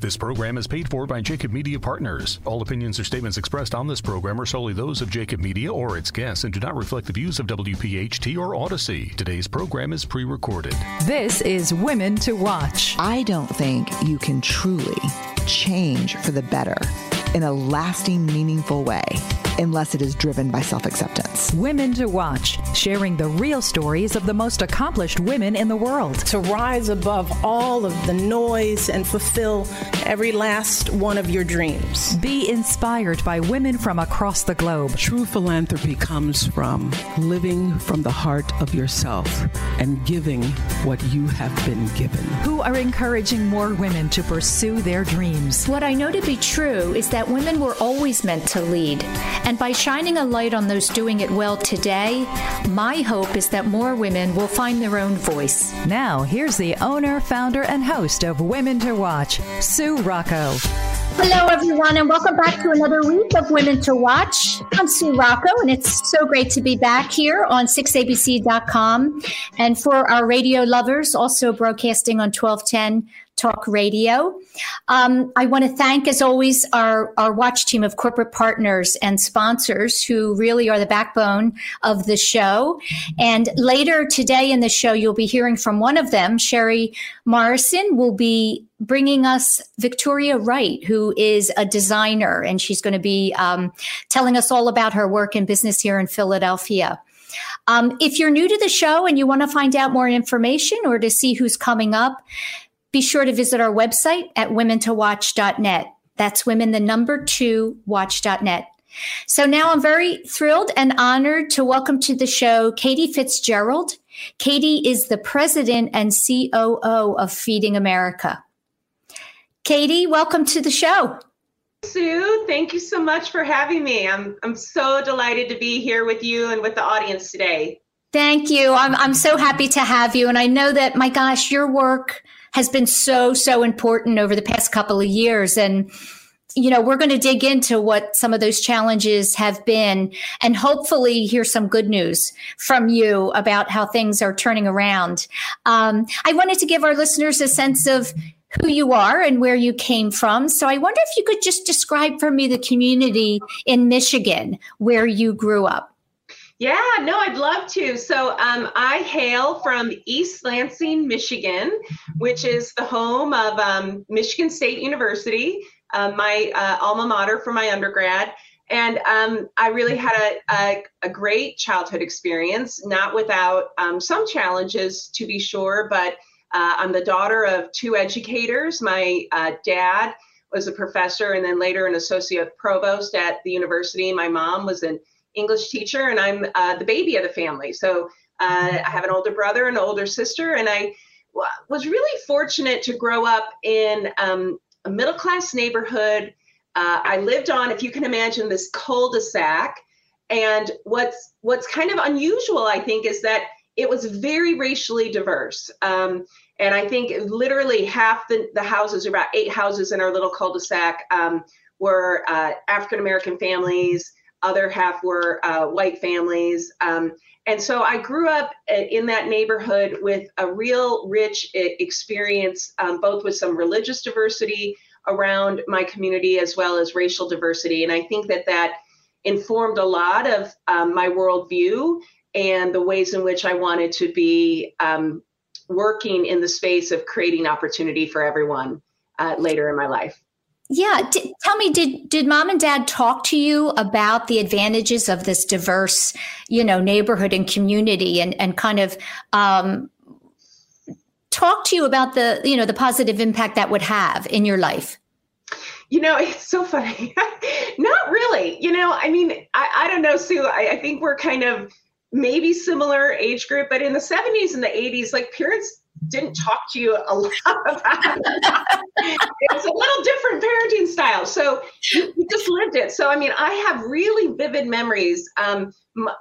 This program is paid for by Jacob Media Partners. All opinions or statements expressed on this program are solely those of Jacob Media or its guests and do not reflect the views of WPHT or Odyssey. Today's program is pre recorded. This is Women to Watch. I don't think you can truly change for the better in a lasting, meaningful way unless it is driven by self acceptance. Women to Watch, sharing the real stories of the most accomplished women in the world. To rise above all of the noise and fulfill every last one of your dreams. Be inspired by women from across the globe. True philanthropy comes from living from the heart of yourself and giving what you have been given. Who are encouraging more women to pursue their dreams. What I know to be true is that women were always meant to lead. And by shining a light on those doing it well today, my hope is that more women will find their own voice. Now, here's the owner, founder, and host of Women to Watch, Sue Rocco. Hello, everyone, and welcome back to another week of Women to Watch. I'm Sue Rocco, and it's so great to be back here on 6abc.com. And for our radio lovers, also broadcasting on 1210 Talk Radio. Um, I want to thank, as always, our, our watch team of corporate partners and sponsors who really are the backbone of the show. And later today in the show, you'll be hearing from one of them, Sherry Morrison, will be bringing us Victoria Wright, who is a designer, and she's going to be um, telling us all about her work and business here in Philadelphia. Um, if you're new to the show and you want to find out more information or to see who's coming up, be sure to visit our website at womentowatch.net. That's women, the number two, watch.net. So now I'm very thrilled and honored to welcome to the show Katie Fitzgerald. Katie is the president and COO of Feeding America. Katie, welcome to the show. Sue, thank you so much for having me. I'm I'm so delighted to be here with you and with the audience today. Thank you. I'm I'm so happy to have you and I know that my gosh, your work has been so so important over the past couple of years. And you know we're going to dig into what some of those challenges have been and hopefully hear some good news from you about how things are turning around. Um, i wanted to give our listeners a sense of who you are and where you came from. So i wonder if you could just describe for me the community in michigan where you grew up yeah, no, I'd love to. So um, I hail from East Lansing, Michigan, which is the home of um, Michigan State University, uh, my uh, alma mater for my undergrad. And um, I really had a, a, a, great childhood experience, not without um, some challenges to be sure, but uh, I'm the daughter of two educators. My uh, dad was a professor and then later an associate provost at the university. My mom was an English teacher, and I'm uh, the baby of the family. So uh, I have an older brother and an older sister, and I was really fortunate to grow up in um, a middle class neighborhood. Uh, I lived on, if you can imagine, this cul-de-sac. And what's what's kind of unusual, I think, is that it was very racially diverse. Um, and I think literally half the, the houses, about eight houses in our little cul-de-sac, um, were uh, African American families other half were uh, white families. Um, and so I grew up uh, in that neighborhood with a real rich experience, um, both with some religious diversity, around my community as well as racial diversity. And I think that that informed a lot of um, my worldview and the ways in which I wanted to be um, working in the space of creating opportunity for everyone uh, later in my life. Yeah, D- tell me, did did mom and dad talk to you about the advantages of this diverse, you know, neighborhood and community, and and kind of um, talk to you about the you know the positive impact that would have in your life? You know, it's so funny. Not really. You know, I mean, I, I don't know, Sue. I, I think we're kind of maybe similar age group, but in the 70s and the 80s, like parents didn't talk to you a lot about it. it's a little different parenting style. So you, just lived it. So, I mean, I have really vivid memories. Um,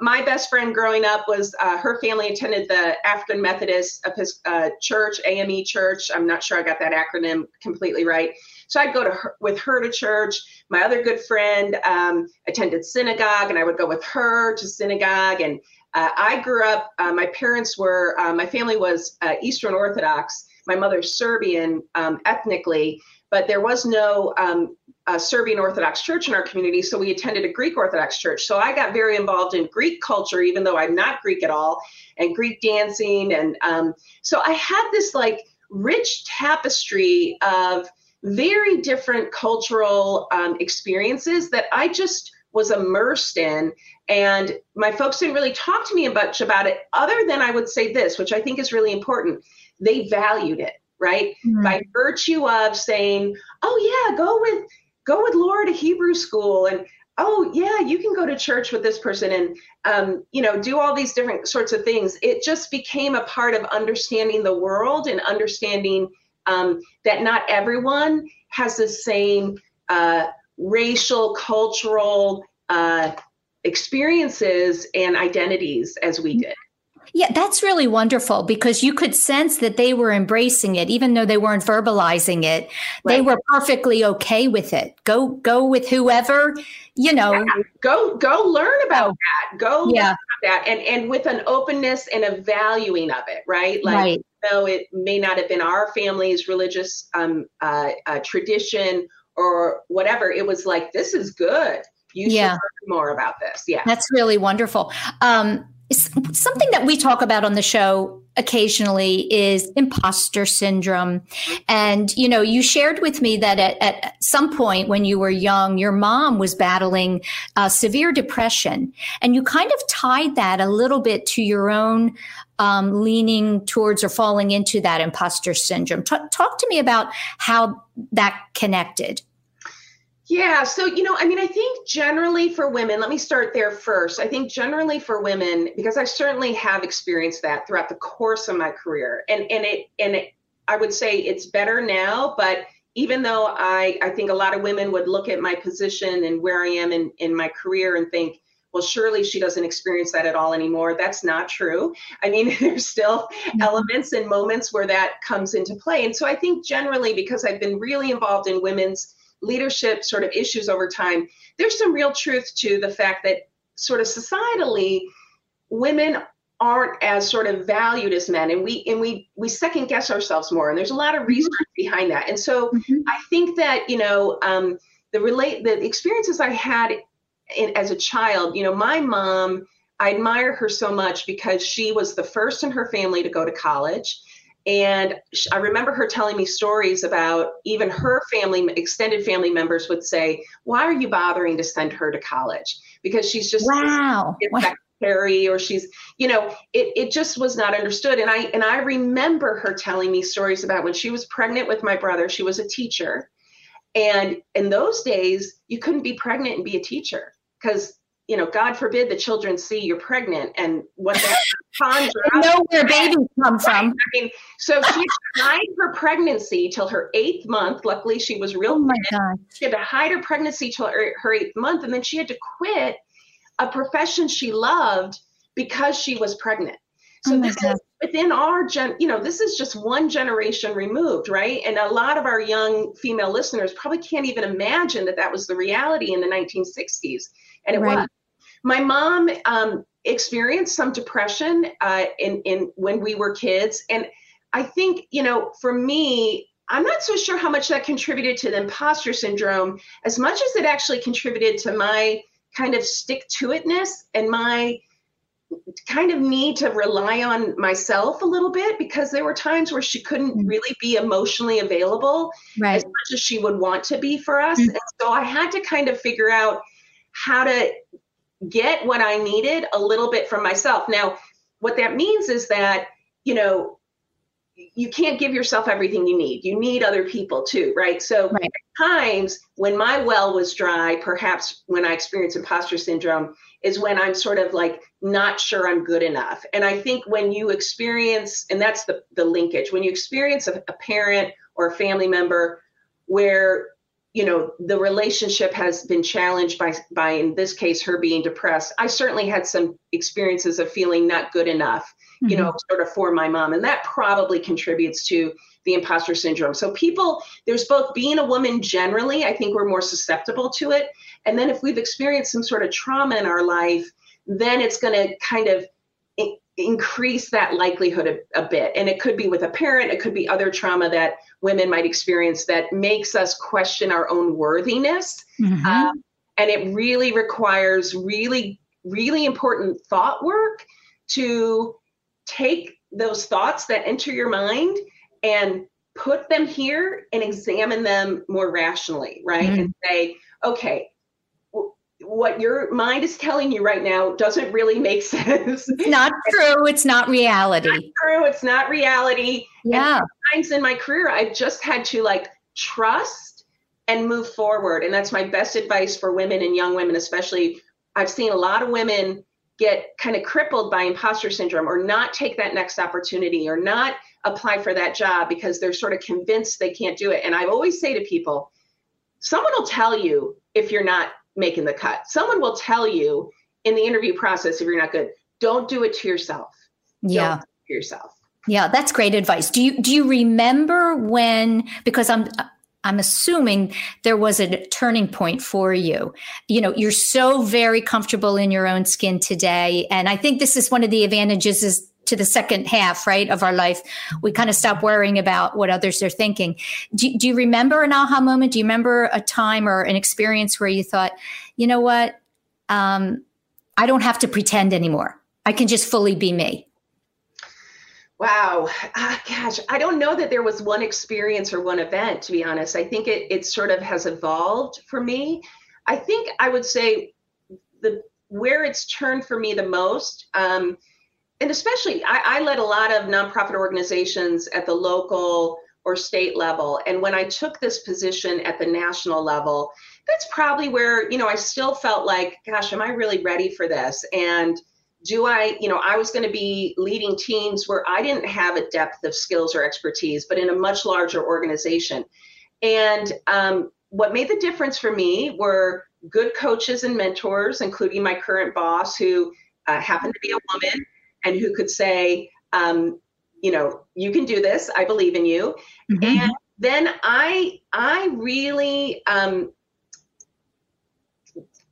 my best friend growing up was uh, her family attended the African Methodist uh, Church, AME Church. I'm not sure I got that acronym completely right. So I'd go to her, with her to church. My other good friend um, attended synagogue, and I would go with her to synagogue. And uh, I grew up, uh, my parents were, uh, my family was uh, Eastern Orthodox. My mother's Serbian um, ethnically, but there was no um, Serbian Orthodox church in our community, so we attended a Greek Orthodox church. So I got very involved in Greek culture, even though I'm not Greek at all, and Greek dancing. And um, so I had this like rich tapestry of very different cultural um, experiences that I just was immersed in. And my folks didn't really talk to me much about it, other than I would say this, which I think is really important. They valued it, right? Mm-hmm. By virtue of saying, oh yeah, go with go with Laura to Hebrew school and oh yeah you can go to church with this person and um, you know do all these different sorts of things it just became a part of understanding the world and understanding um, that not everyone has the same uh, racial, cultural uh, experiences and identities as we did. Yeah, that's really wonderful because you could sense that they were embracing it, even though they weren't verbalizing it. Right. They were perfectly okay with it. Go, go with whoever, you know. Yeah. Go, go learn about that. Go yeah. that, and and with an openness and a valuing of it, right? Like, right. though it may not have been our family's religious um, uh, uh, tradition or whatever. It was like, this is good. You yeah. should learn more about this. Yeah. That's really wonderful. Um, something that we talk about on the show occasionally is imposter syndrome. And, you know, you shared with me that at, at some point when you were young, your mom was battling uh, severe depression. And you kind of tied that a little bit to your own um, leaning towards or falling into that imposter syndrome. T- talk to me about how that connected. Yeah. So, you know, I mean, I think generally for women, let me start there first. I think generally for women, because I certainly have experienced that throughout the course of my career. And and it and it, I would say it's better now, but even though I, I think a lot of women would look at my position and where I am in, in my career and think, well, surely she doesn't experience that at all anymore. That's not true. I mean, there's still mm-hmm. elements and moments where that comes into play. And so I think generally, because I've been really involved in women's leadership sort of issues over time, there's some real truth to the fact that sort of societally, women aren't as sort of valued as men and we and we we second guess ourselves more and there's a lot of mm-hmm. research behind that and so mm-hmm. i think that you know um, the relate the experiences i had in, as a child you know my mom i admire her so much because she was the first in her family to go to college and I remember her telling me stories about even her family, extended family members would say, Why are you bothering to send her to college? Because she's just wow. secretary or she's, you know, it, it just was not understood. And I and I remember her telling me stories about when she was pregnant with my brother, she was a teacher. And in those days, you couldn't be pregnant and be a teacher because you know, God forbid the children see you're pregnant and what that conjure know where babies come from. I mean, so she hid her pregnancy till her eighth month. Luckily, she was real. Oh my God. She had to hide her pregnancy till her, her eighth month, and then she had to quit a profession she loved because she was pregnant. So oh this God. is within our gen, you know, this is just one generation removed, right? And a lot of our young female listeners probably can't even imagine that that was the reality in the 1960s, and it right. was my mom um, experienced some depression uh, in in when we were kids, and I think you know, for me, I'm not so sure how much that contributed to the imposter syndrome as much as it actually contributed to my kind of stick to itness and my kind of need to rely on myself a little bit because there were times where she couldn't mm-hmm. really be emotionally available right. as much as she would want to be for us. Mm-hmm. And so I had to kind of figure out how to get what I needed a little bit from myself. Now, what that means is that, you know, you can't give yourself everything you need. You need other people too, right? So right. at times when my well was dry, perhaps when I experience imposter syndrome, is when I'm sort of like not sure I'm good enough. And I think when you experience, and that's the, the linkage, when you experience a, a parent or a family member where you know the relationship has been challenged by by in this case her being depressed i certainly had some experiences of feeling not good enough mm-hmm. you know, sort of for my mom. And that probably contributes to the imposter syndrome. So people, there's both being a woman generally, I think we're more susceptible to it. And then if we've experienced some sort of trauma in our life, then it's going to kind of increase that likelihood a, a, bit. And it could be with a parent, it could be other trauma that women might experience that makes us question our own worthiness. Mm-hmm. Um, and it really requires really, really important thought work to take those thoughts that enter your mind and put them here and examine them more rationally, right? Mm-hmm. And say, okay, what your mind is telling you right now doesn't really make sense. It's not true. It's not reality. It's not true. It's not reality. Yeah. And times in my career, I've just had to like trust and move forward. And that's my best advice for women and young women, especially. I've seen a lot of women get kind of crippled by imposter syndrome or not take that next opportunity or not apply for that job because they're sort of convinced they can't do it. And I always say to people, someone will tell you if you're not making the cut. Someone will tell you in the interview process if you're not good. Don't do it to yourself. Yeah. to yourself. Yeah, that's great advice. Do you do you remember when because I'm I'm assuming there was a turning point for you. You know, you're so very comfortable in your own skin today. And I think this is one of the advantages is to the second half, right, of our life. We kind of stop worrying about what others are thinking. Do, do you remember an aha moment? Do you remember a time or an experience where you thought, you know what? Um, I don't have to pretend anymore. I can just fully be me. Wow. Uh, gosh, I don't know that there was one experience or one event, to be honest. I think it, it sort of has evolved for me. I think I would say the where it's turned for me the most, um, and especially I, I led a lot of nonprofit organizations at the local or state level. And when I took this position at the national level, that's probably where, you know, I still felt like, gosh, am I really ready for this? And do I, you know, I was going to be leading teams where I didn't have a depth of skills or expertise, but in a much larger organization. And um, what made the difference for me were good coaches and mentors, including my current boss, who uh, happened to be a woman and who could say, um, you know, you can do this. I believe in you. Mm-hmm. And then I, I really um,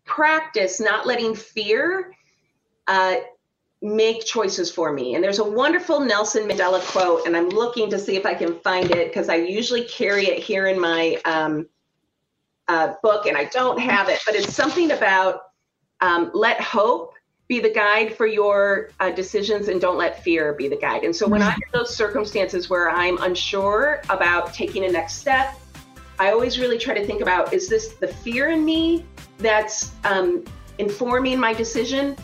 practice not letting fear uh, make choices for me. And there's a wonderful Nelson Mandela quote, and I'm looking to see if I can find it because I usually carry it here in my um, uh, book, and I don't have it, but it's something about um, let hope be the guide for your uh, decisions and don't let fear be the guide. And so when I'm in those circumstances where I'm unsure about taking a next step, I always really try to think about is this the fear in me that's um, informing my decision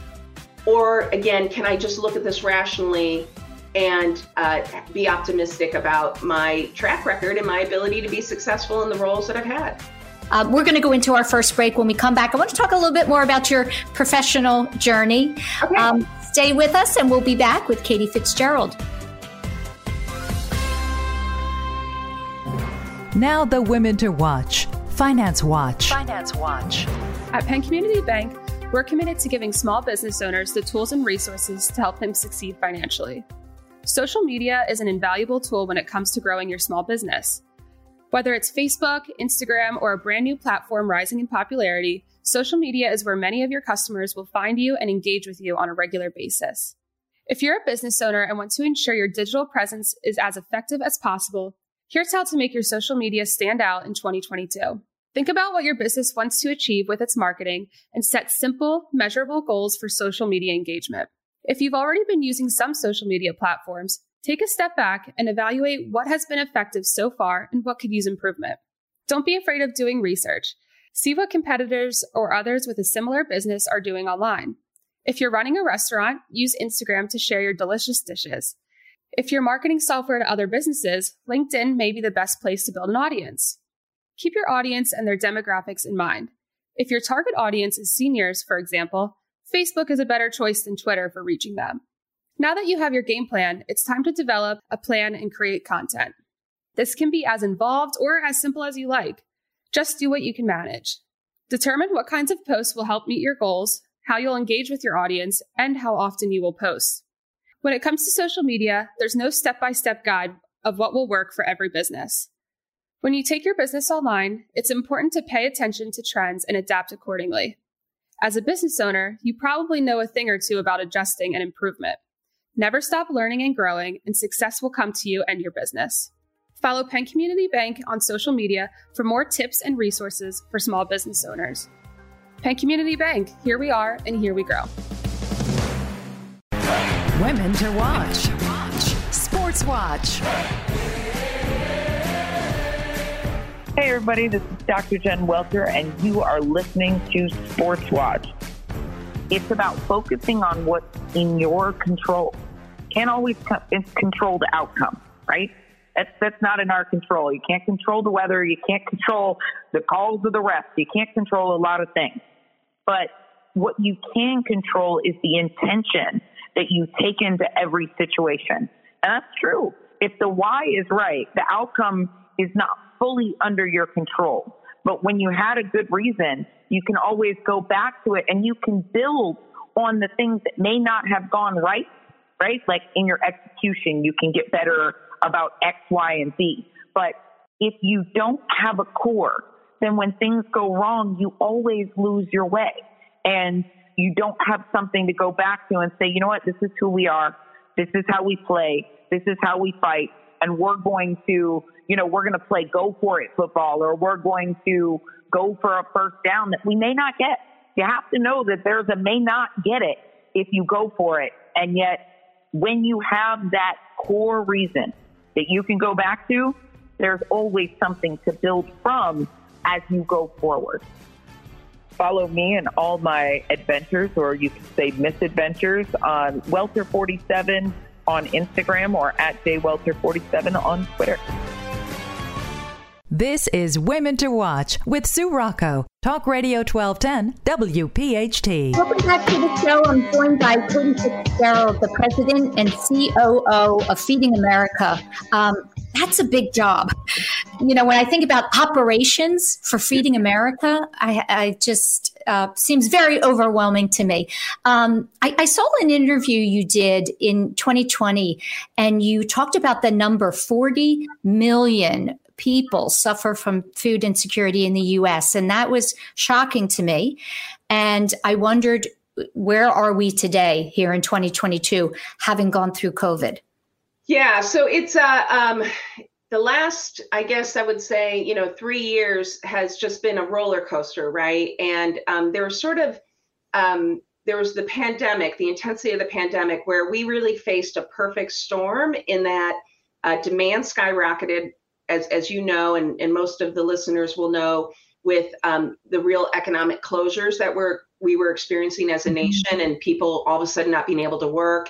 or again, can I just look at this rationally and uh, be optimistic about my track record and my ability to be successful in the roles that I've had? Uh, we're going to go into our first break. When we come back, I want to talk a little bit more about your professional journey. Okay. Um, stay with us, and we'll be back with Katie Fitzgerald. Now, the women to watch Finance Watch. Finance Watch. At Penn Community Bank, we're committed to giving small business owners the tools and resources to help them succeed financially. Social media is an invaluable tool when it comes to growing your small business. Whether it's Facebook, Instagram, or a brand new platform rising in popularity, social media is where many of your customers will find you and engage with you on a regular basis. If you're a business owner and want to ensure your digital presence is as effective as possible, Here's how to make your social media stand out in 2022. Think about what your business wants to achieve with its marketing and set simple, measurable goals for social media engagement. If you've already been using some social media platforms, take a step back and evaluate what has been effective so far and what could use improvement. Don't be afraid of doing research. See what competitors or others with a similar business are doing online. If you're running a restaurant, use Instagram to share your delicious dishes. If you're marketing software to other businesses, LinkedIn may be the best place to build an audience. Keep your audience and their demographics in mind. If your target audience is seniors, for example, Facebook is a better choice than Twitter for reaching them. Now that you have your game plan, it's time to develop a plan and create content. This can be as involved or as simple as you like. Just do what you can manage. Determine what kinds of posts will help meet your goals, how you'll engage with your audience, and how often you will post. When it comes to social media, there's no step by step guide of what will work for every business. When you take your business online, it's important to pay attention to trends and adapt accordingly. As a business owner, you probably know a thing or two about adjusting and improvement. Never stop learning and growing, and success will come to you and your business. Follow Penn Community Bank on social media for more tips and resources for small business owners. Penn Community Bank, here we are and here we grow. Women to watch. Sports Watch. Hey, everybody, this is Dr. Jen Welter, and you are listening to Sports Watch. It's about focusing on what's in your control. Can't always control the outcome, right? That's, that's not in our control. You can't control the weather. You can't control the calls of the refs. You can't control a lot of things. But what you can control is the intention that you take into every situation. And that's true. If the why is right, the outcome is not fully under your control. But when you had a good reason, you can always go back to it and you can build on the things that may not have gone right, right? Like in your execution, you can get better about X, Y, and Z. But if you don't have a core, then when things go wrong, you always lose your way. And you don't have something to go back to and say, you know what, this is who we are. This is how we play. This is how we fight. And we're going to, you know, we're going to play go for it football or we're going to go for a first down that we may not get. You have to know that there's a may not get it if you go for it. And yet, when you have that core reason that you can go back to, there's always something to build from as you go forward. Follow me and all my adventures, or you can say misadventures, on Welter47 on Instagram or at jwelter47 on Twitter. This is Women to Watch with Sue Rocco, Talk Radio 1210, WPHT. Welcome back to the show. I'm joined by Katie Fitzgerald, the president and COO of Feeding America. Um, that's a big job. You know, when I think about operations for Feeding America, I, I just uh, seems very overwhelming to me. Um, I, I, saw an interview you did in 2020, and you talked about the number 40 million people suffer from food insecurity in the US. And that was shocking to me. And I wondered, where are we today here in 2022, having gone through COVID? Yeah, so it's uh, um, the last, I guess I would say, you know, three years has just been a roller coaster, right? And um, there was sort of, um, there was the pandemic, the intensity of the pandemic, where we really faced a perfect storm in that uh, demand skyrocketed as as you know, and, and most of the listeners will know, with um, the real economic closures that we're we were experiencing as a mm-hmm. nation, and people all of a sudden not being able to work,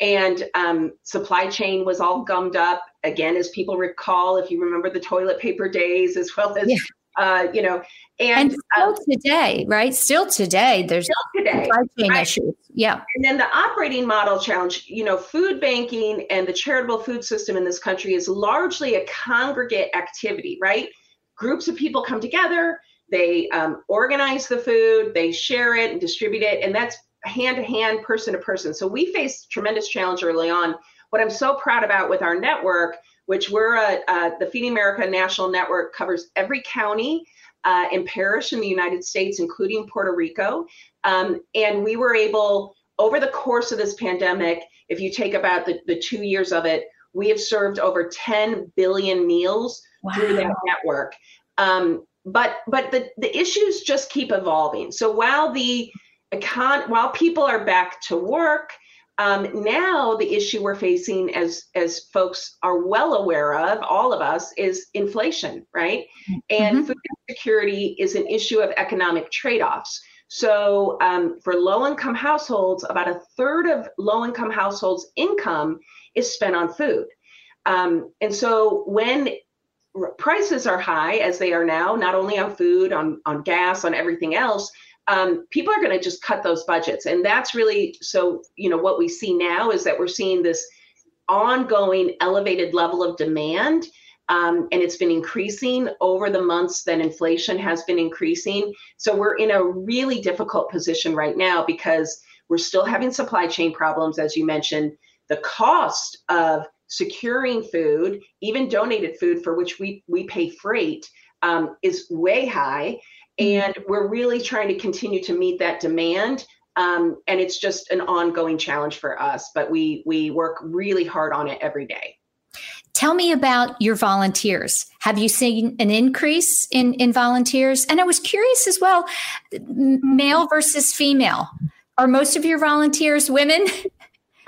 and um, supply chain was all gummed up again, as people recall, if you remember the toilet paper days, as well as yeah. Uh, you know, and, and still um, today, right? Still today, there's still today supply chain right? issues. Yeah. And then the operating model challenge, you know, food banking and the charitable food system in this country is largely a congregate activity, right? Groups of people come together, they um, organize the food, they share it and distribute it, and that's hand to hand, person to person. So we faced tremendous challenge early on. What I'm so proud about with our network, which we're a, uh, the Feeding America National Network covers every county uh, and parish in the United States, including Puerto Rico. Um, and we were able, over the course of this pandemic, if you take about the, the two years of it, We have served over 10 billion meals wow. through that network. Um, but but the, the issues just keep evolving. So while the econ while people are back to work, um, now the issue we're facing as as folks are well aware of, all of us, is inflation, right? And mm-hmm. food security is an issue of economic trade-offs. So um, for low-income households, about a third of low-income households' income is spent on food. Um, and so when prices are high as they are now, not only on food, on, on gas, on everything else, um, people are going to just cut those budgets. And that's really so, you know, what we see now is that we're seeing this ongoing elevated level of demand. Um, and it's been increasing over the months that inflation has been increasing. So we're in a really difficult position right now because we're still having supply chain problems, as you mentioned. The cost of securing food, even donated food for which we, we pay freight, um, is way high. Mm-hmm. And we're really trying to continue to meet that demand. Um, and it's just an ongoing challenge for us, but we we work really hard on it every day. Tell me about your volunteers. Have you seen an increase in, in volunteers? And I was curious as well, male versus female. Are most of your volunteers women?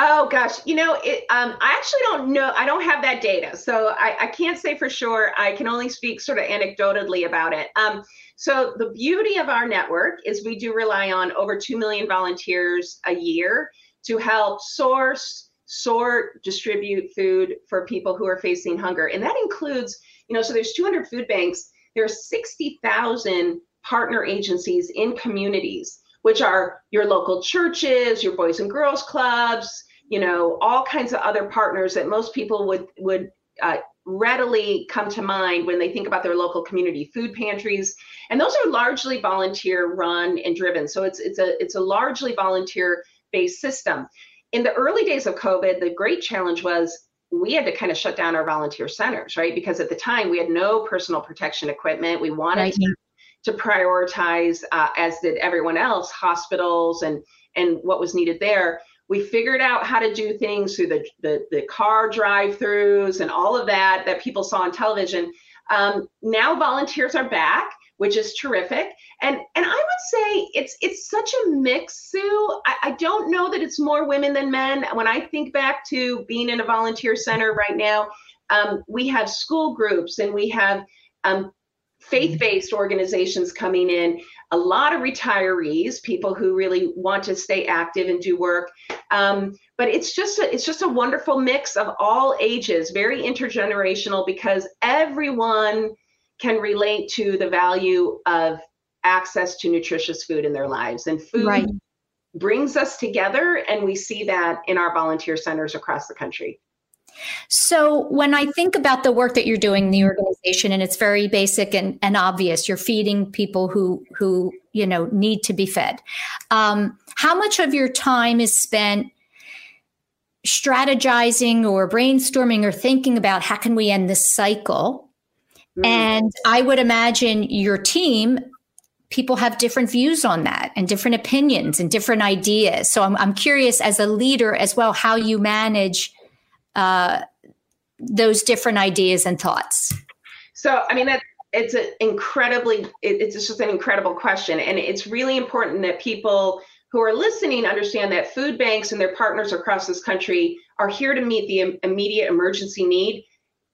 Oh gosh, you know, it, um, I actually don't know. I don't have that data, so I, I, can't say for sure. I can only speak sort of anecdotally about it. Um, so the beauty of our network is we do rely on over two million volunteers a year to help source, sort, distribute food for people who are facing hunger, and that includes, you know, so there's 200 food banks. There are 60,000 partner agencies in communities which are your local churches, your boys and girls clubs, you know, all kinds of other partners that most people would would uh, readily come to mind when they think about their local community food pantries. And those are largely volunteer run and driven. So it's it's a it's a largely volunteer based system. In the early days of covid the great challenge was we had to kind of shut down our volunteer centers right? Because at the time we had no personal protection equipment. We wanted right. to, to prioritize uh, as did everyone else hospitals and and what was needed there we figured out how to do things through the, the, the car drive-throughs and all of that that people saw on television. Um, now volunteers are back, which is terrific. And and I would say it's it's such a mix, Sue. I, I don't know that it's more women than men. When I think back to being in a volunteer center right now, um, we have school groups and we have um, faith-based organizations coming in a lot of retirees, people who really want to stay active and do work. Um, but it's just a, it's just a wonderful mix of all ages, very intergenerational because everyone can relate to the value of access to nutritious food in their lives and food right. brings us together and we see that in our volunteer centers across the country so when I think about the work that you're doing in the organization, and it's very basic and, and obvious, you're feeding people who who you know need to be fed. Um, how much of your time is spent strategizing or brainstorming or thinking about how can we end this cycle? Mm. And I would imagine your team people have different views on that and different opinions and different ideas. So I'm, I'm curious as a leader as well how you manage uh, those different ideas and thoughts? So, I mean, that it's an incredibly, it's just an incredible question. And it's really important that people who are listening understand that food banks and their partners across this country are here to meet the immediate emergency need.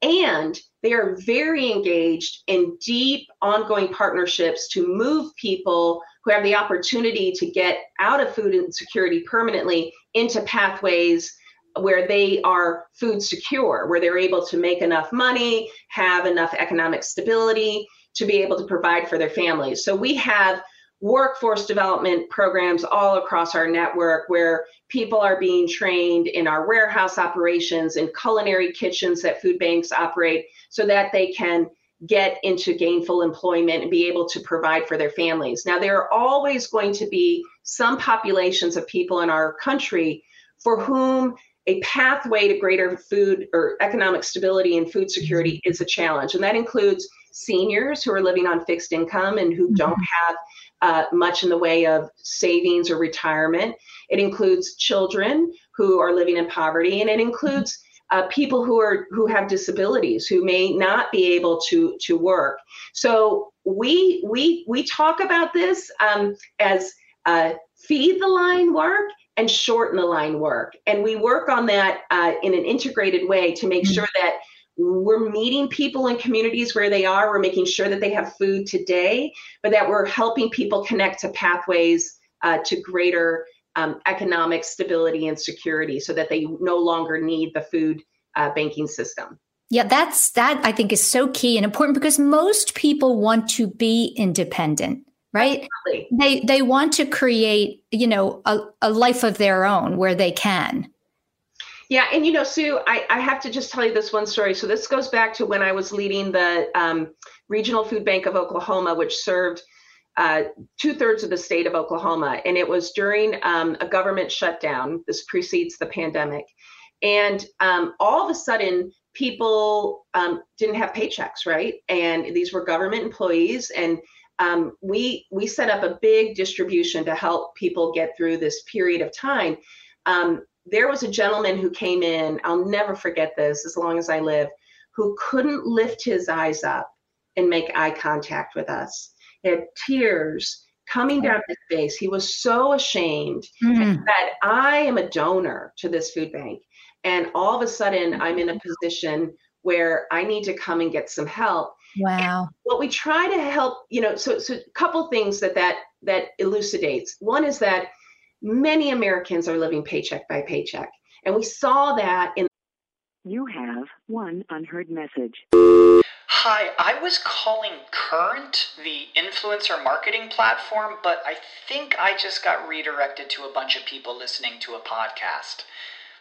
And they are very engaged in deep, ongoing partnerships to move people who have the opportunity to get out of food insecurity permanently into pathways where they are food secure, where they're able to make enough money, have enough economic stability to be able to provide for their families. So we have workforce development programs all across our network where people are being trained in our warehouse operations and culinary kitchens that food banks operate so that they can get into gainful employment and be able to provide for their families. Now, there are always going to be some populations of people in our country for whom a pathway to greater food or economic stability and food security is a challenge. And that includes seniors who are living on fixed income and who mm-hmm. don't have uh, much in the way of savings or retirement. It includes children who are living in poverty, and it includes uh, people who are who have disabilities who may not be able to to work. So we we we talk about this um, as uh, feed the line work and shorten the line work, and we work on that uh, in an integrated way to make mm-hmm. sure that we're meeting people in communities where they are. We're making sure that they have food today, but that we're helping people connect to pathways uh, to greater um, economic stability and security so that they no longer need the food uh, banking system. Yeah, that's that I think is so key and important because most people want to be independent, right? Absolutely. They they want to create, you know, a, a life of their own where they can. Yeah, and you know, Sue, I, I have to just tell you this one story. So this goes back to when I was leading the um, Regional Food Bank of Oklahoma, which served uh, two thirds of the state of Oklahoma. And it was during um, a government shutdown. This precedes the pandemic. And um, all of a sudden, people um, didn't have paychecks, right? And these were government employees. And um, we we set up a big distribution to help people get through this period of time. Um, there was a gentleman who came in. I'll never forget this as long as I live. Who couldn't lift his eyes up and make eye contact with us He had tears coming down his face. He was so ashamed mm. that I am a donor to this food bank. And all of a sudden, I'm in a position where I need to come and get some help. Wow. And what we try to help, you know, so so a couple things that that that elucidates. One is that many Americans are living paycheck by paycheck, and we saw that in. You have one unheard message. Hi, I was calling Current, the influencer marketing platform, but I think I just got redirected to a bunch of people listening to a podcast.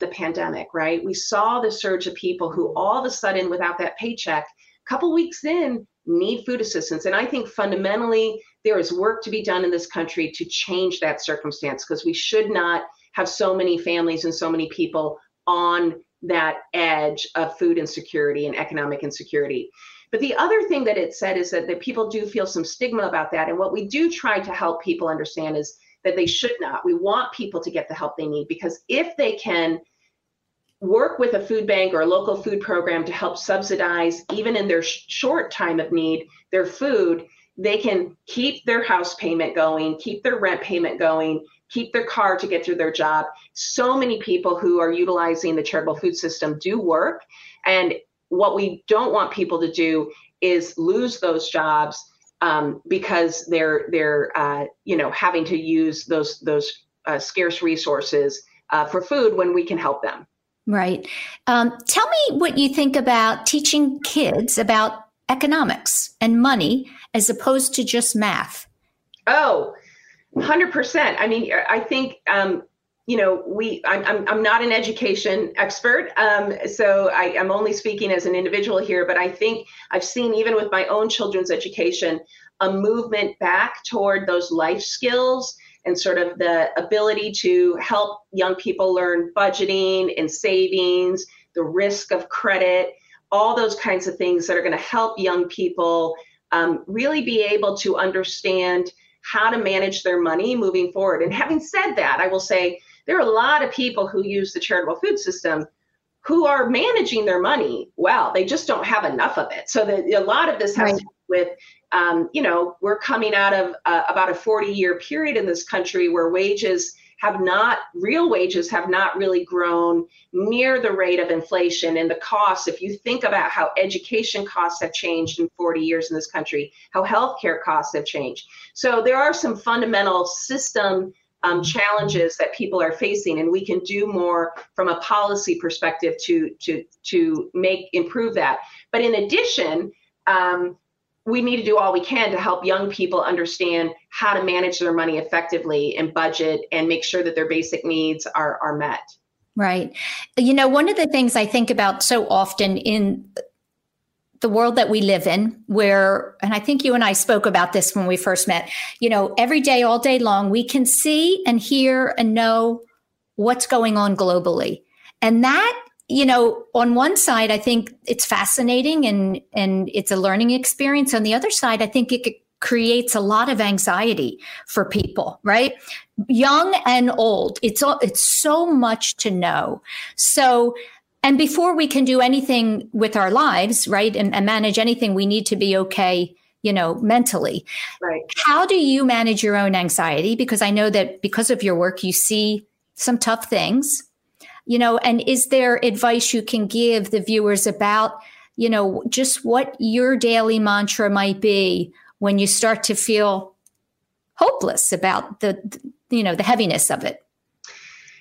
the pandemic, right? We saw the surge of people who all of a sudden, without that paycheck, a couple weeks in, need food assistance. And I think fundamentally, there is work to be done in this country to change that circumstance because we should not have so many families and so many people on that edge of food insecurity and economic insecurity. But the other thing that it said is that, that people do feel some stigma about that. And what we do try to help people understand is that they should not. We want people to get the help they need because if they can work with a food bank or a local food program to help subsidize, even in their sh- short time of need, their food, they can keep their house payment going, keep their rent payment going, keep their car to get through their job. So many people who are utilizing the charitable food system do work. And what we don't want people to do is lose those jobs um, because they're they're uh, you know having to use those those uh, scarce resources uh, for food when we can help them. Right. Um, tell me what you think about teaching kids about economics and money as opposed to just math. Oh, 100%. I mean, I think, um, you know, we, I'm, I'm, I'm not an education expert. Um, so I, I'm only speaking as an individual here, but I think I've seen, even with my own children's education, a movement back toward those life skills and sort of the ability to help young people learn budgeting and savings, the risk of credit, all those kinds of things that are going to help young people um, really be able to understand how to manage their money moving forward. And having said that, I will say there are a lot of people who use the charitable food system who are managing their money well. They just don't have enough of it. So the, a lot of this has right. to do with um, you know, we're coming out of uh, about a 40 year period in this country where wages have not real wages have not really grown near the rate of inflation and the costs if you think about how education costs have changed in 40 years in this country how healthcare costs have changed so there are some fundamental system um, challenges that people are facing and we can do more from a policy perspective to to to make improve that. But in addition um, we need to do all we can to help young people understand how to manage their money effectively and budget and make sure that their basic needs are are met. Right. You know one of the things i think about so often in the world that we live in where and i think you and i spoke about this when we first met you know every day all day long we can see and hear and know what's going on globally. And that you know on one side i think it's fascinating and and it's a learning experience. On the other side i think it creates a lot of anxiety for people right? Young and old it's all it's so much to know. So and before we can do anything with our lives right and, and manage anything we need to be okay you know mentally. Right. How do you manage your own anxiety? Because i know that because of your work you see some tough things you know and is there advice you can give the viewers about you know just what your daily mantra might be when you start to feel hopeless about the you know the heaviness of it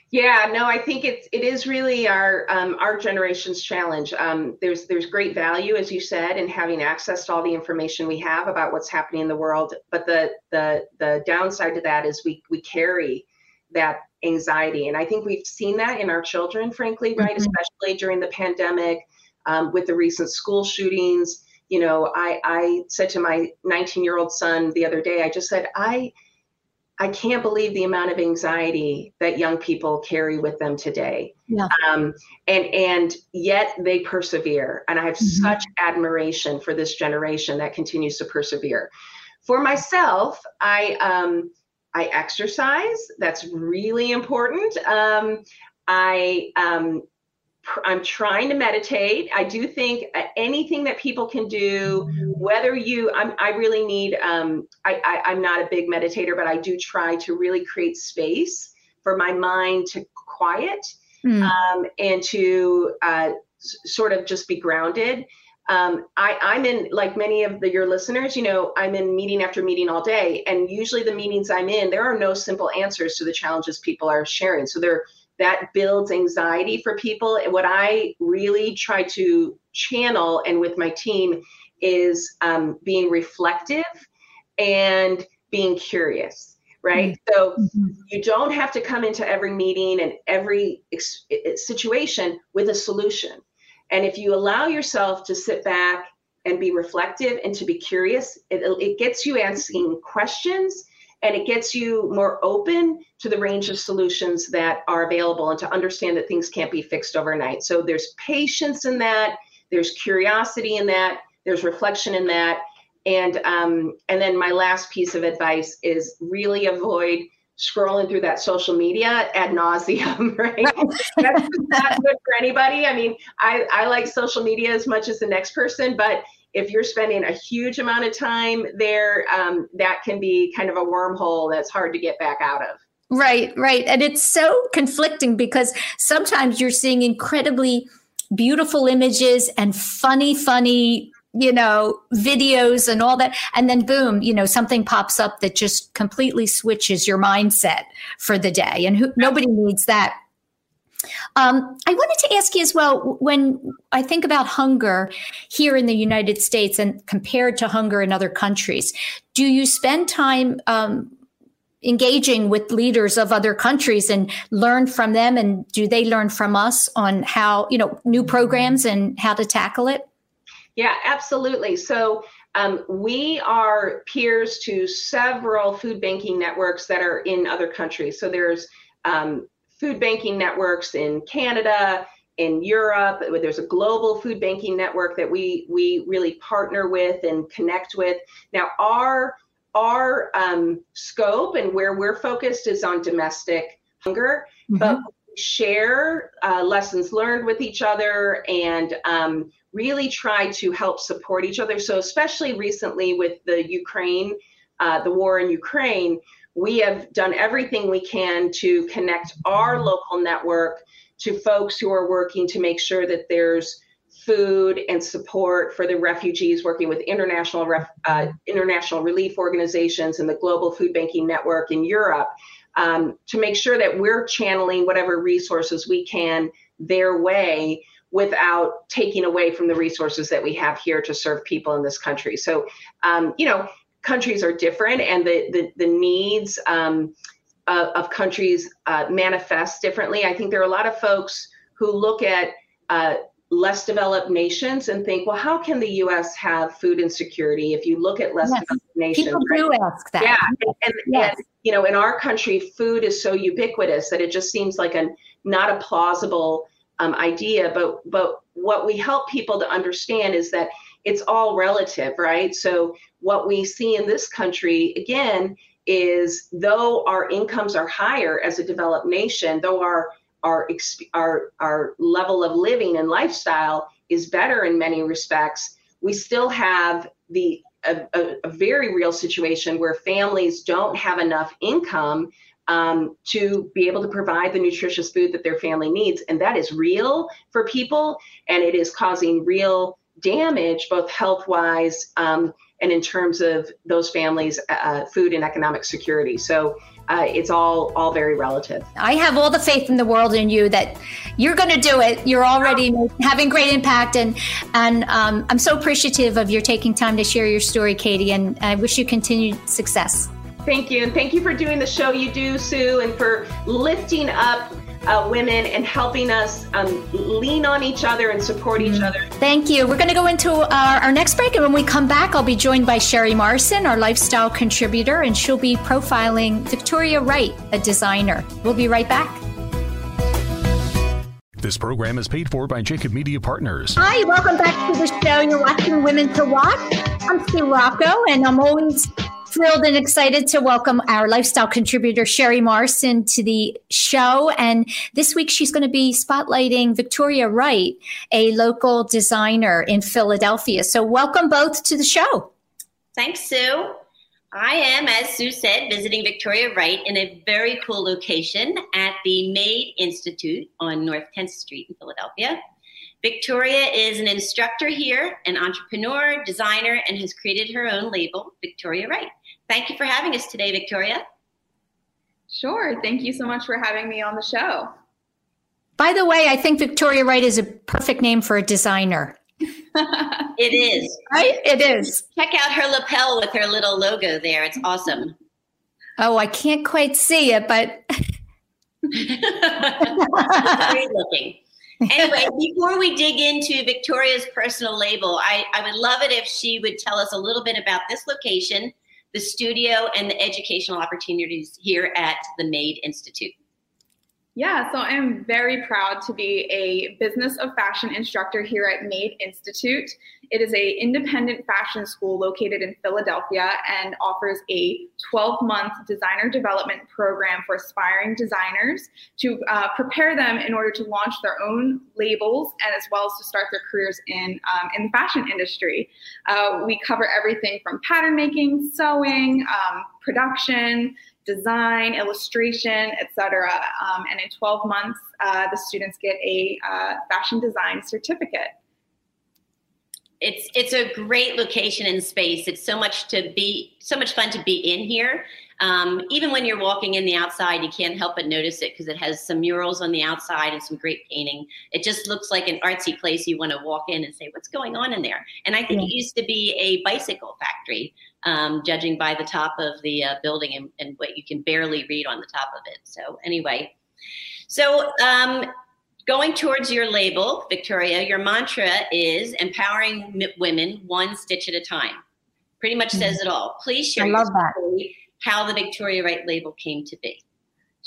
yeah, no, I think it's it is really our um, our generation's challenge. Um, there's there's great value, as you said, in having access to all the information we have about what's happening in the world. But the the the downside to that is we we carry that anxiety, and I think we've seen that in our children, frankly, right? Mm-hmm. Especially during the pandemic, um, with the recent school shootings. You know, I I said to my 19 year old son the other day, I just said I I can't believe the amount of anxiety that young people carry with them today. Yeah. Um, and and yet they persevere. And I have mm-hmm. such admiration for this generation that continues to persevere. For myself, I um, I exercise. That's really important. Um, I um, I'm trying to meditate. I do think uh, anything that people can do, whether you, I'm, I really need, um, I, I, I'm not a big meditator, but I do try to really create space for my mind to quiet mm. um, and to uh, sort of just be grounded. Um, I, I'm in, like many of the, your listeners, you know, I'm in meeting after meeting all day. And usually the meetings I'm in, there are no simple answers to the challenges people are sharing. So they're, that builds anxiety for people. And what I really try to channel and with my team is um, being reflective and being curious, right? Mm-hmm. So mm-hmm. you don't have to come into every meeting and every ex- situation with a solution. And if you allow yourself to sit back and be reflective and to be curious, it, it gets you asking questions and it gets you more open to the range of solutions that are available and to understand that things can't be fixed overnight. So there's patience in that, there's curiosity in that, there's reflection in that. And um, and then my last piece of advice is really avoid scrolling through that social media ad nauseum, right? That's not good for anybody. I mean, I, I like social media as much as the next person, but if you're spending a huge amount of time there, um, that can be kind of a wormhole that's hard to get back out of. Right, right. And it's so conflicting because sometimes you're seeing incredibly beautiful images and funny, funny, you know, videos and all that. And then boom, you know, something pops up that just completely switches your mindset for the day. And who, nobody needs that um, I wanted to ask you as well when I think about hunger here in the United States and compared to hunger in other countries, do you spend time um, engaging with leaders of other countries and learn from them? And do they learn from us on how, you know, new programs and how to tackle it? Yeah, absolutely. So um, we are peers to several food banking networks that are in other countries. So there's um, food banking networks in Canada, in Europe. There's a global food banking network that we we really partner with and connect with. Now, our our um, scope and where we're focused is on domestic hunger, mm-hmm. but we share uh, lessons learned with each other and um, really try to help support each other. So, especially recently with the Ukraine uh, the war in Ukraine, we have done everything we can to connect our local network to folks who are working to make sure that there's food and support for the refugees, working with international ref, uh, international relief organizations and the Global Food Banking Network in Europe, um, to make sure that we're channeling whatever resources we can their way without taking away from the resources that we have here to serve people in this country. So, um, you know, countries are different, and the the, the needs. Um, uh, of countries uh, manifest differently. I think there are a lot of folks who look at uh, less developed nations and think, well, how can the U.S. have food insecurity? If you look at less yes. developed nations, people right? do ask that. Yeah, and, and, yes. and, you know, in our country, food is so ubiquitous that it just seems like a not a plausible um, idea. But but what we help people to understand is that it's all relative, right? So what we see in this country again is though our incomes are higher as a developed nation, though our our our our level of living and lifestyle is better in many respects, we still have the a, a, a very real situation where families don't have enough income um, to be able to provide the nutritious food that their family needs, and that is real for people, and it is causing real damage, both health wise um, and in terms of those families' uh, food and economic security. So uh, it's all all very relative. I have all the faith in the world in you that you're going to do it. You're already having great impact, and and um, I'm so appreciative of your taking time to share your story, Katie. And I wish you continued success. Thank you, and thank you for doing the show you do, Sue, and for lifting up uh, women and helping us um, lean on each other and support each other. Thank you. We're going to go into our, our next break, and when we come back, I'll be joined by Sherry Morrison, our lifestyle contributor, and she'll be profiling Victoria Wright, a designer. We'll be right back. This program is paid for by Jacob Media Partners. Hi, welcome back to the show. You're watching Women to Watch. I'm Sue Rocco, and I'm always thrilled and excited to welcome our lifestyle contributor, Sherry Morrison, to the show. And this week, she's going to be spotlighting Victoria Wright, a local designer in Philadelphia. So, welcome both to the show. Thanks, Sue. I am, as Sue said, visiting Victoria Wright in a very cool location at the Made Institute on North 10th Street in Philadelphia. Victoria is an instructor here, an entrepreneur, designer, and has created her own label, Victoria Wright. Thank you for having us today, Victoria. Sure. Thank you so much for having me on the show. By the way, I think Victoria Wright is a perfect name for a designer. it is. Right? It is. Check out her lapel with her little logo there. It's awesome. Oh, I can't quite see it, but. Great looking. Anyway, before we dig into Victoria's personal label, I, I would love it if she would tell us a little bit about this location the studio, and the educational opportunities here at the Made Institute. Yeah, so I'm very proud to be a business of fashion instructor here at Made Institute. It is a independent fashion school located in Philadelphia and offers a 12-month designer development program for aspiring designers to uh, prepare them in order to launch their own labels and as well as to start their careers in um, in the fashion industry. Uh, we cover everything from pattern making, sewing, um, production, design, illustration, etc. Um, and in 12 months, uh, the students get a uh, fashion design certificate. It's it's a great location and space. It's so much to be so much fun to be in here. Um, even when you're walking in the outside, you can't help but notice it because it has some murals on the outside and some great painting. It just looks like an artsy place you want to walk in and say, "What's going on in there?" And I think yeah. it used to be a bicycle factory um, judging by the top of the uh, building and, and, what you can barely read on the top of it. So, anyway, so um, going towards your label, Victoria, your mantra is empowering women one stitch at a time. Pretty much says mm-hmm. it all. Please share how the Victoria Wright label came to be.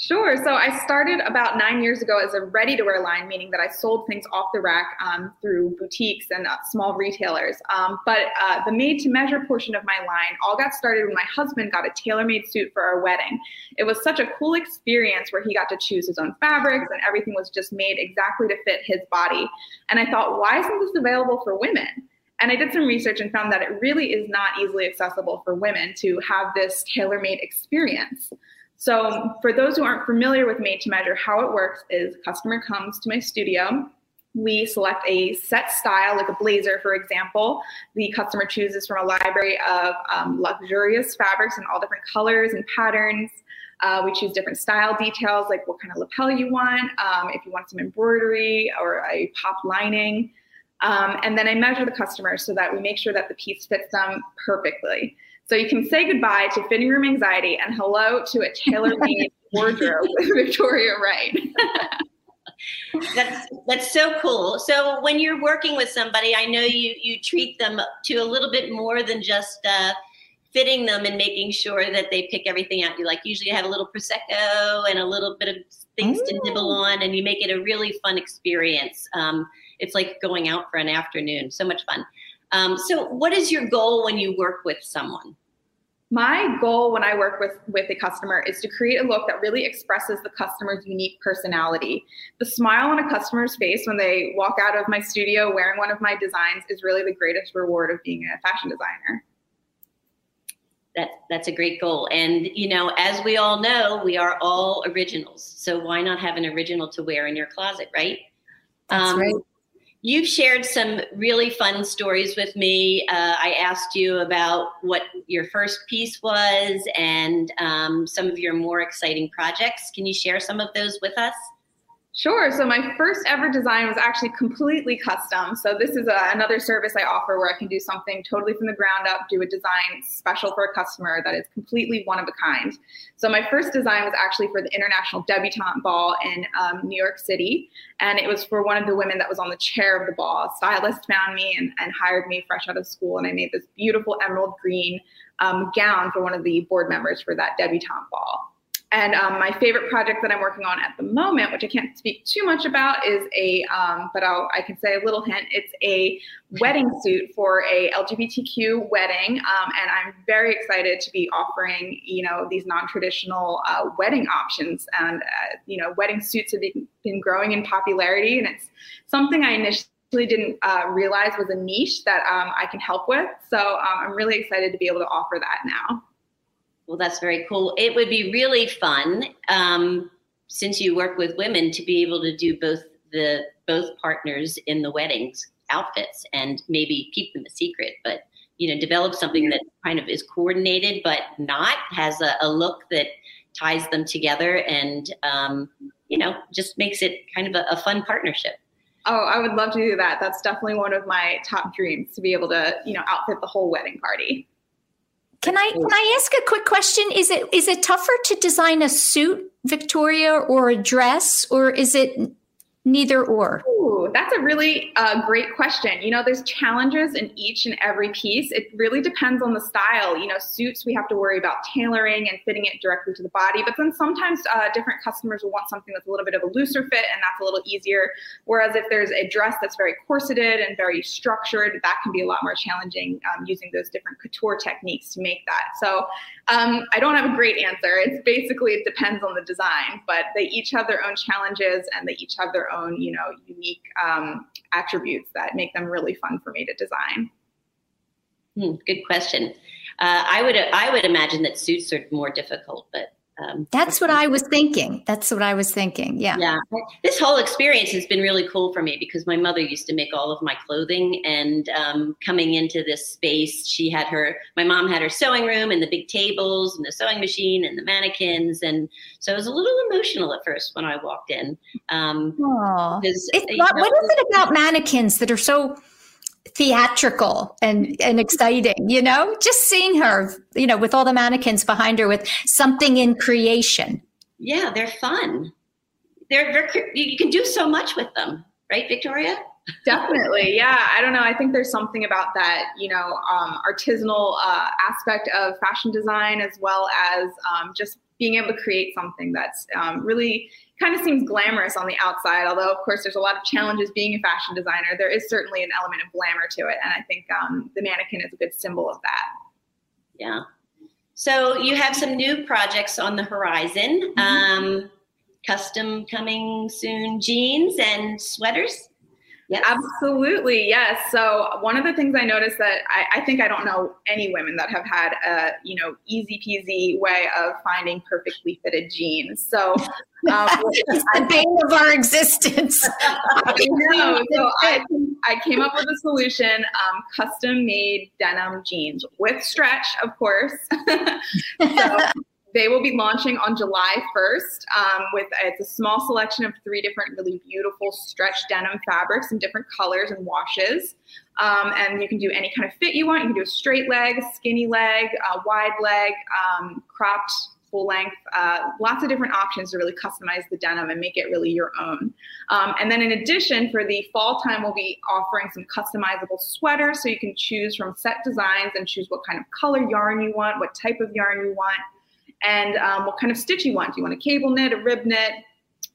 Sure. So I started about nine years ago as a ready to wear line, meaning that I sold things off the rack um, through boutiques and uh, small retailers. Um, but uh, the made to measure portion of my line all got started when my husband got a tailor made suit for our wedding. It was such a cool experience where he got to choose his own fabrics and everything was just made exactly to fit his body. And I thought, why isn't this available for women? And I did some research and found that it really is not easily accessible for women to have this tailor made experience. So, for those who aren't familiar with Made to Measure, how it works is customer comes to my studio. We select a set style, like a blazer, for example. The customer chooses from a library of um, luxurious fabrics in all different colors and patterns. Uh, we choose different style details, like what kind of lapel you want, um, if you want some embroidery or a pop lining. Um, and then I measure the customer so that we make sure that the piece fits them perfectly. So you can say goodbye to fitting room anxiety and hello to a tailor-made wardrobe with Victoria Wright. that's that's so cool. So when you're working with somebody, I know you you treat them to a little bit more than just uh, fitting them and making sure that they pick everything out. You like usually have a little prosecco and a little bit of things Ooh. to nibble on, and you make it a really fun experience. Um, it's like going out for an afternoon. So much fun. Um, so, what is your goal when you work with someone? My goal when I work with, with a customer is to create a look that really expresses the customer's unique personality. The smile on a customer's face when they walk out of my studio wearing one of my designs is really the greatest reward of being a fashion designer. That, that's a great goal. And, you know, as we all know, we are all originals. So why not have an original to wear in your closet, right? That's um, right. You've shared some really fun stories with me. Uh, I asked you about what your first piece was and um, some of your more exciting projects. Can you share some of those with us? Sure. So my first ever design was actually completely custom. So this is a, another service I offer where I can do something totally from the ground up, do a design special for a customer that is completely one of a kind. So my first design was actually for the International Debutante Ball in um, New York City, and it was for one of the women that was on the chair of the ball. A stylist found me and, and hired me fresh out of school, and I made this beautiful emerald green um, gown for one of the board members for that debutante ball. And um, my favorite project that I'm working on at the moment, which I can't speak too much about, is a, um, but I'll, I can say a little hint. It's a wedding suit for a LGBTQ wedding, um, and I'm very excited to be offering, you know, these non-traditional uh, wedding options. And uh, you know, wedding suits have been, growing in popularity, and it's something I initially didn't uh, realize was a niche that um, I can help with. So um, I'm really excited to be able to offer that now. Well, that's very cool. It would be really fun um, since you work with women to be able to do both the both partners in the weddings outfits and maybe keep them a secret, but you know, develop something that kind of is coordinated but not has a, a look that ties them together and um, you know just makes it kind of a, a fun partnership. Oh, I would love to do that. That's definitely one of my top dreams to be able to, you know, outfit the whole wedding party. Can I can I ask a quick question? Is it is it tougher to design a suit, Victoria, or a dress, or is it neither or? Ooh, that's a really uh, great question. You know, there's challenges in each and every piece. It really depends on the style. You know, suits, we have to worry about tailoring and fitting it directly to the body. But then sometimes uh, different customers will want something that's a little bit of a looser fit, and that's a little easier. Whereas if there's a dress that's very corseted and very structured, that can be a lot more challenging um, using those different couture techniques to make that. So um, I don't have a great answer. It's basically, it depends on the design, but they each have their own challenges and they each have their own, you know, unique um, attributes that make them really fun for me to design. Hmm, good question. Uh, I would I would imagine that suits are more difficult, but um, That's what I was thinking. That's what I was thinking. Yeah. Yeah. This whole experience has been really cool for me because my mother used to make all of my clothing. And um, coming into this space, she had her, my mom had her sewing room and the big tables and the sewing machine and the mannequins. And so it was a little emotional at first when I walked in. Um. It's not, know, what is it about mannequins that are so theatrical and and exciting you know? Just seeing her you know with all the mannequins behind her with something in creation. Yeah they're fun. They're, they're you can do so much with them right victoria? Definitely yeah. I don't know i think there's something about that you know um, artisanal uh, aspect of fashion design as well as um, just being able to create something that's um, really kind of seems glamorous on the outside, although, of course, there's a lot of challenges being a fashion designer. There is certainly an element of glamour to it. And I think um, the mannequin is a good symbol of that. Yeah. So you have some new projects on the horizon. Mm-hmm. Um, custom coming soon jeans and sweaters. Yes. Absolutely, yes. So one of the things I noticed that I, I, think I don't know any women that have had a you know easy peasy way of finding perfectly fitted jeans. So um, it's the bane of our existence. I know. So I, I came up with a solution: um, custom made denim jeans with stretch, of course. so they will be launching on July 1st um, with it's a small selection of three different really beautiful stretch denim fabrics in different colors and washes. Um, and you can do any kind of fit you want. You can do a straight leg, skinny leg, wide leg, um, cropped, full length, uh, lots of different options to really customize the denim and make it really your own. Um, and then in addition, for the fall time, we'll be offering some customizable sweaters so you can choose from set designs and choose what kind of color yarn you want, what type of yarn you want and um, what kind of stitch you want. Do you want a cable knit, a rib knit,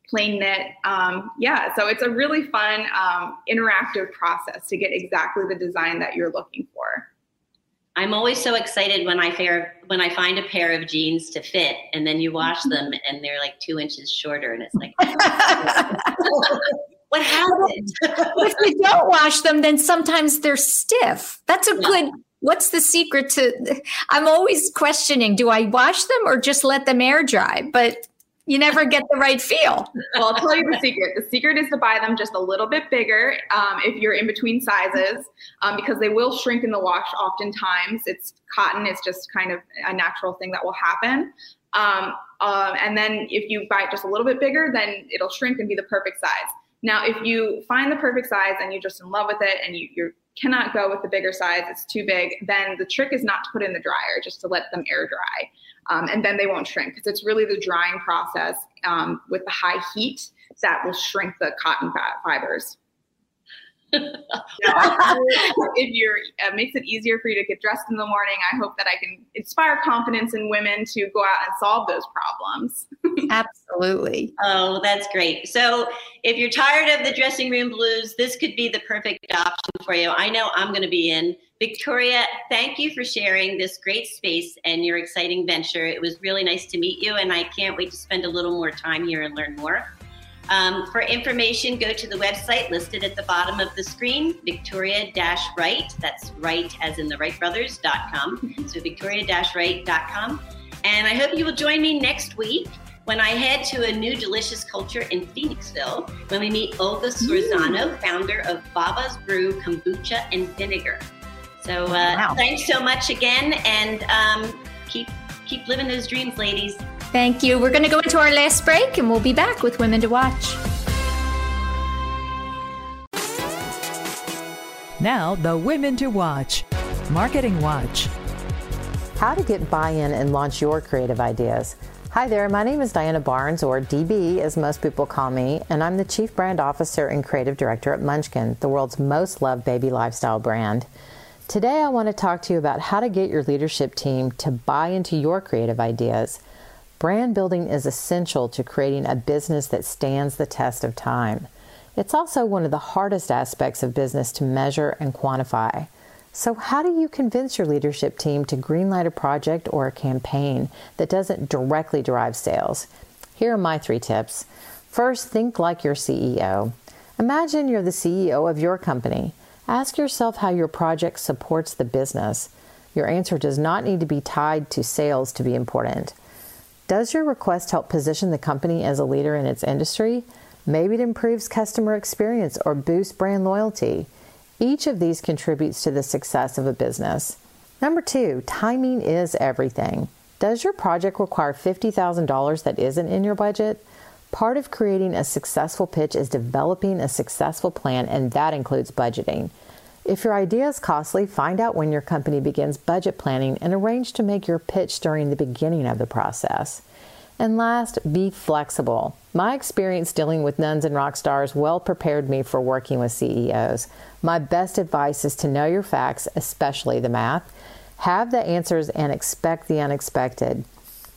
plain knit? Um, yeah, so it's a really fun um, interactive process to get exactly the design that you're looking for. I'm always so excited when I fair, when I find a pair of jeans to fit, and then you wash mm-hmm. them and they're like two inches shorter, and it's like. what happened? if you don't wash them, then sometimes they're stiff. That's a yeah. good what's the secret to i'm always questioning do i wash them or just let them air dry? But you never get the right feel. Well i'll tell you the secret. The secret is to buy them just a little bit bigger um, if you're in between sizes um, because they will shrink in the wash oftentimes. It's cotton it's just kind of a natural thing that will happen. Um, uh, and then if you buy it just a little bit bigger then it'll shrink and be the perfect size. Now if you find the perfect size and you're just in love with it and you, you're cannot go with the bigger size, it's too big, then the trick is not to put in the dryer, just to let them air dry. Um, and then they won't shrink because it's really the drying process um, with the high heat that will shrink the cotton fibers if you're it makes it easier for you to get dressed in the morning i hope that i can inspire confidence in women to go out and solve those problems. Absolutely. Oh that's great. So if you're tired of the dressing room blues this could be the perfect option for you. I know i'm going to be in. Victoria thank you for sharing this great space and your exciting venture. It was really nice to meet you and i can't wait to spend a little more time here and learn more um, for information, go to the website listed at the bottom of the screen, Victoria Wright. That's right as in the Wright Brothers.com. So Victoria Wright.com. And I hope you will join me next week when I head to a new delicious culture in Phoenixville when we meet Olga Scorzano, founder of Baba's Brew Kombucha and Vinegar. So uh, wow. thanks so much again, and um, keep keep living those dreams, ladies. Thank you. We're going to go into our last break and we'll be back with Women to Watch. Now, the Women to Watch Marketing Watch. How to get buy in and launch your creative ideas. Hi there, my name is Diana Barnes, or DB as most people call me, and I'm the Chief Brand Officer and Creative Director at Munchkin, the world's most loved baby lifestyle brand. Today, I want to talk to you about how to get your leadership team to buy into your creative ideas. Brand building is essential to creating a business that stands the test of time. It's also one of the hardest aspects of business to measure and quantify. So, how do you convince your leadership team to greenlight a project or a campaign that doesn't directly drive sales? Here are my three tips. First, think like your CEO. Imagine you're the CEO of your company. Ask yourself how your project supports the business. Your answer does not need to be tied to sales to be important. Does your request help position the company as a leader in its industry? Maybe it improves customer experience or boosts brand loyalty. Each of these contributes to the success of a business. Number two, timing is everything. Does your project require $50,000 that isn't in your budget? Part of creating a successful pitch is developing a successful plan, and that includes budgeting. If your idea is costly, find out when your company begins budget planning and arrange to make your pitch during the beginning of the process. And last, be flexible. My experience dealing with nuns and rock stars well prepared me for working with CEOs. My best advice is to know your facts, especially the math, have the answers, and expect the unexpected.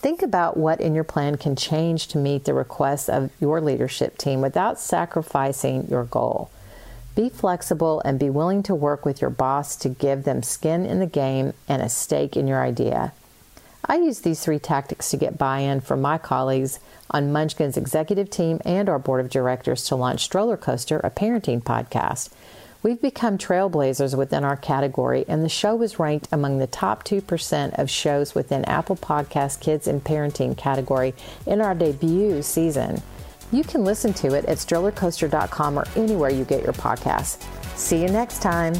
Think about what in your plan can change to meet the requests of your leadership team without sacrificing your goal. Be flexible and be willing to work with your boss to give them skin in the game and a stake in your idea. I use these three tactics to get buy in from my colleagues on Munchkin's executive team and our board of directors to launch Stroller Coaster, a parenting podcast. We've become trailblazers within our category, and the show was ranked among the top 2% of shows within Apple Podcast Kids and Parenting category in our debut season. You can listen to it at strollercoaster.com or anywhere you get your podcasts. See you next time.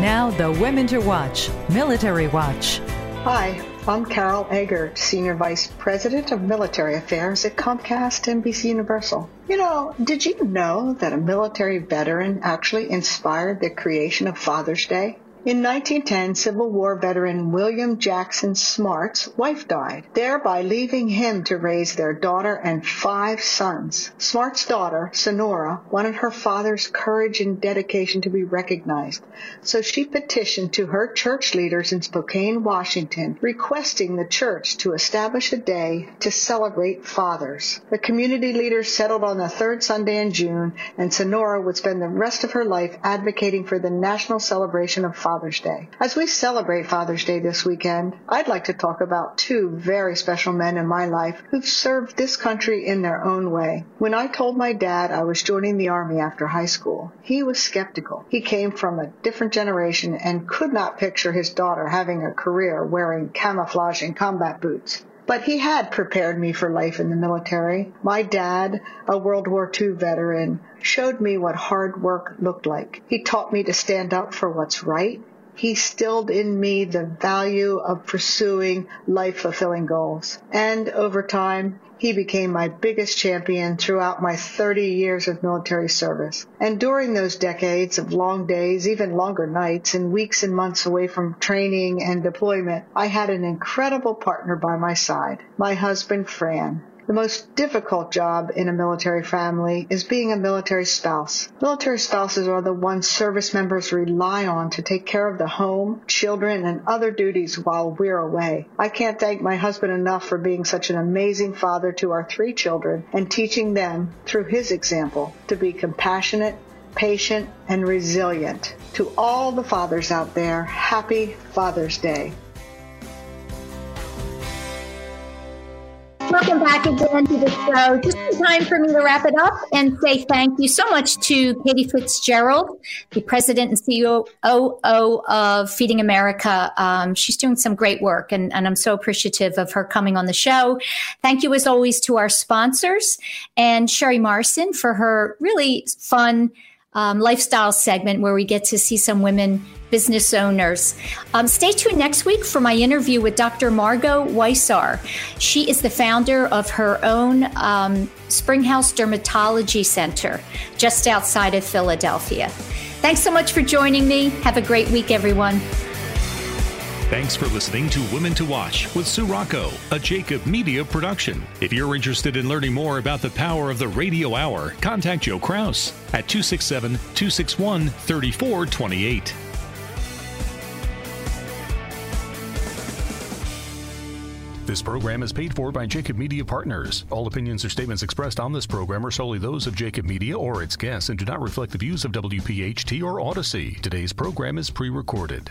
Now, the Women to Watch Military Watch. Hi, I'm Carol Eggert, Senior Vice President of Military Affairs at Comcast NBC Universal. You know, did you know that a military veteran actually inspired the creation of Father's Day? In 1910, Civil War veteran William Jackson Smart's wife died, thereby leaving him to raise their daughter and five sons. Smart's daughter, Sonora, wanted her father's courage and dedication to be recognized, so she petitioned to her church leaders in Spokane, Washington, requesting the church to establish a day to celebrate fathers. The community leaders settled on the third Sunday in June, and Sonora would spend the rest of her life advocating for the national celebration of fathers Father's Day. As we celebrate Father's Day this weekend, I'd like to talk about two very special men in my life who've served this country in their own way. When I told my dad I was joining the Army after high school, he was skeptical. He came from a different generation and could not picture his daughter having a career wearing camouflage and combat boots. But he had prepared me for life in the military. My dad, a World War II veteran, showed me what hard work looked like. He taught me to stand up for what's right. He stilled in me the value of pursuing life fulfilling goals. And over time, he became my biggest champion throughout my 30 years of military service. And during those decades of long days, even longer nights, and weeks and months away from training and deployment, I had an incredible partner by my side, my husband, Fran. The most difficult job in a military family is being a military spouse. Military spouses are the ones service members rely on to take care of the home, children, and other duties while we're away. I can't thank my husband enough for being such an amazing father to our three children and teaching them, through his example, to be compassionate, patient, and resilient. To all the fathers out there, happy Father's Day. Welcome back again to the show. Just in time for me to wrap it up and say thank you so much to Katie Fitzgerald, the president and CEO of Feeding America. Um, she's doing some great work, and, and I'm so appreciative of her coming on the show. Thank you, as always, to our sponsors and Sherry Morrison for her really fun um, lifestyle segment where we get to see some women business owners. Um, stay tuned next week for my interview with Dr. Margot Weissar. She is the founder of her own um, Springhouse Dermatology Center just outside of Philadelphia. Thanks so much for joining me. Have a great week, everyone. Thanks for listening to Women to Watch with Sue Rocco, a Jacob Media production. If you're interested in learning more about the power of the radio hour, contact Joe Kraus at 267 261 3428. This program is paid for by Jacob Media Partners. All opinions or statements expressed on this program are solely those of Jacob Media or its guests and do not reflect the views of WPHT or Odyssey. Today's program is pre recorded.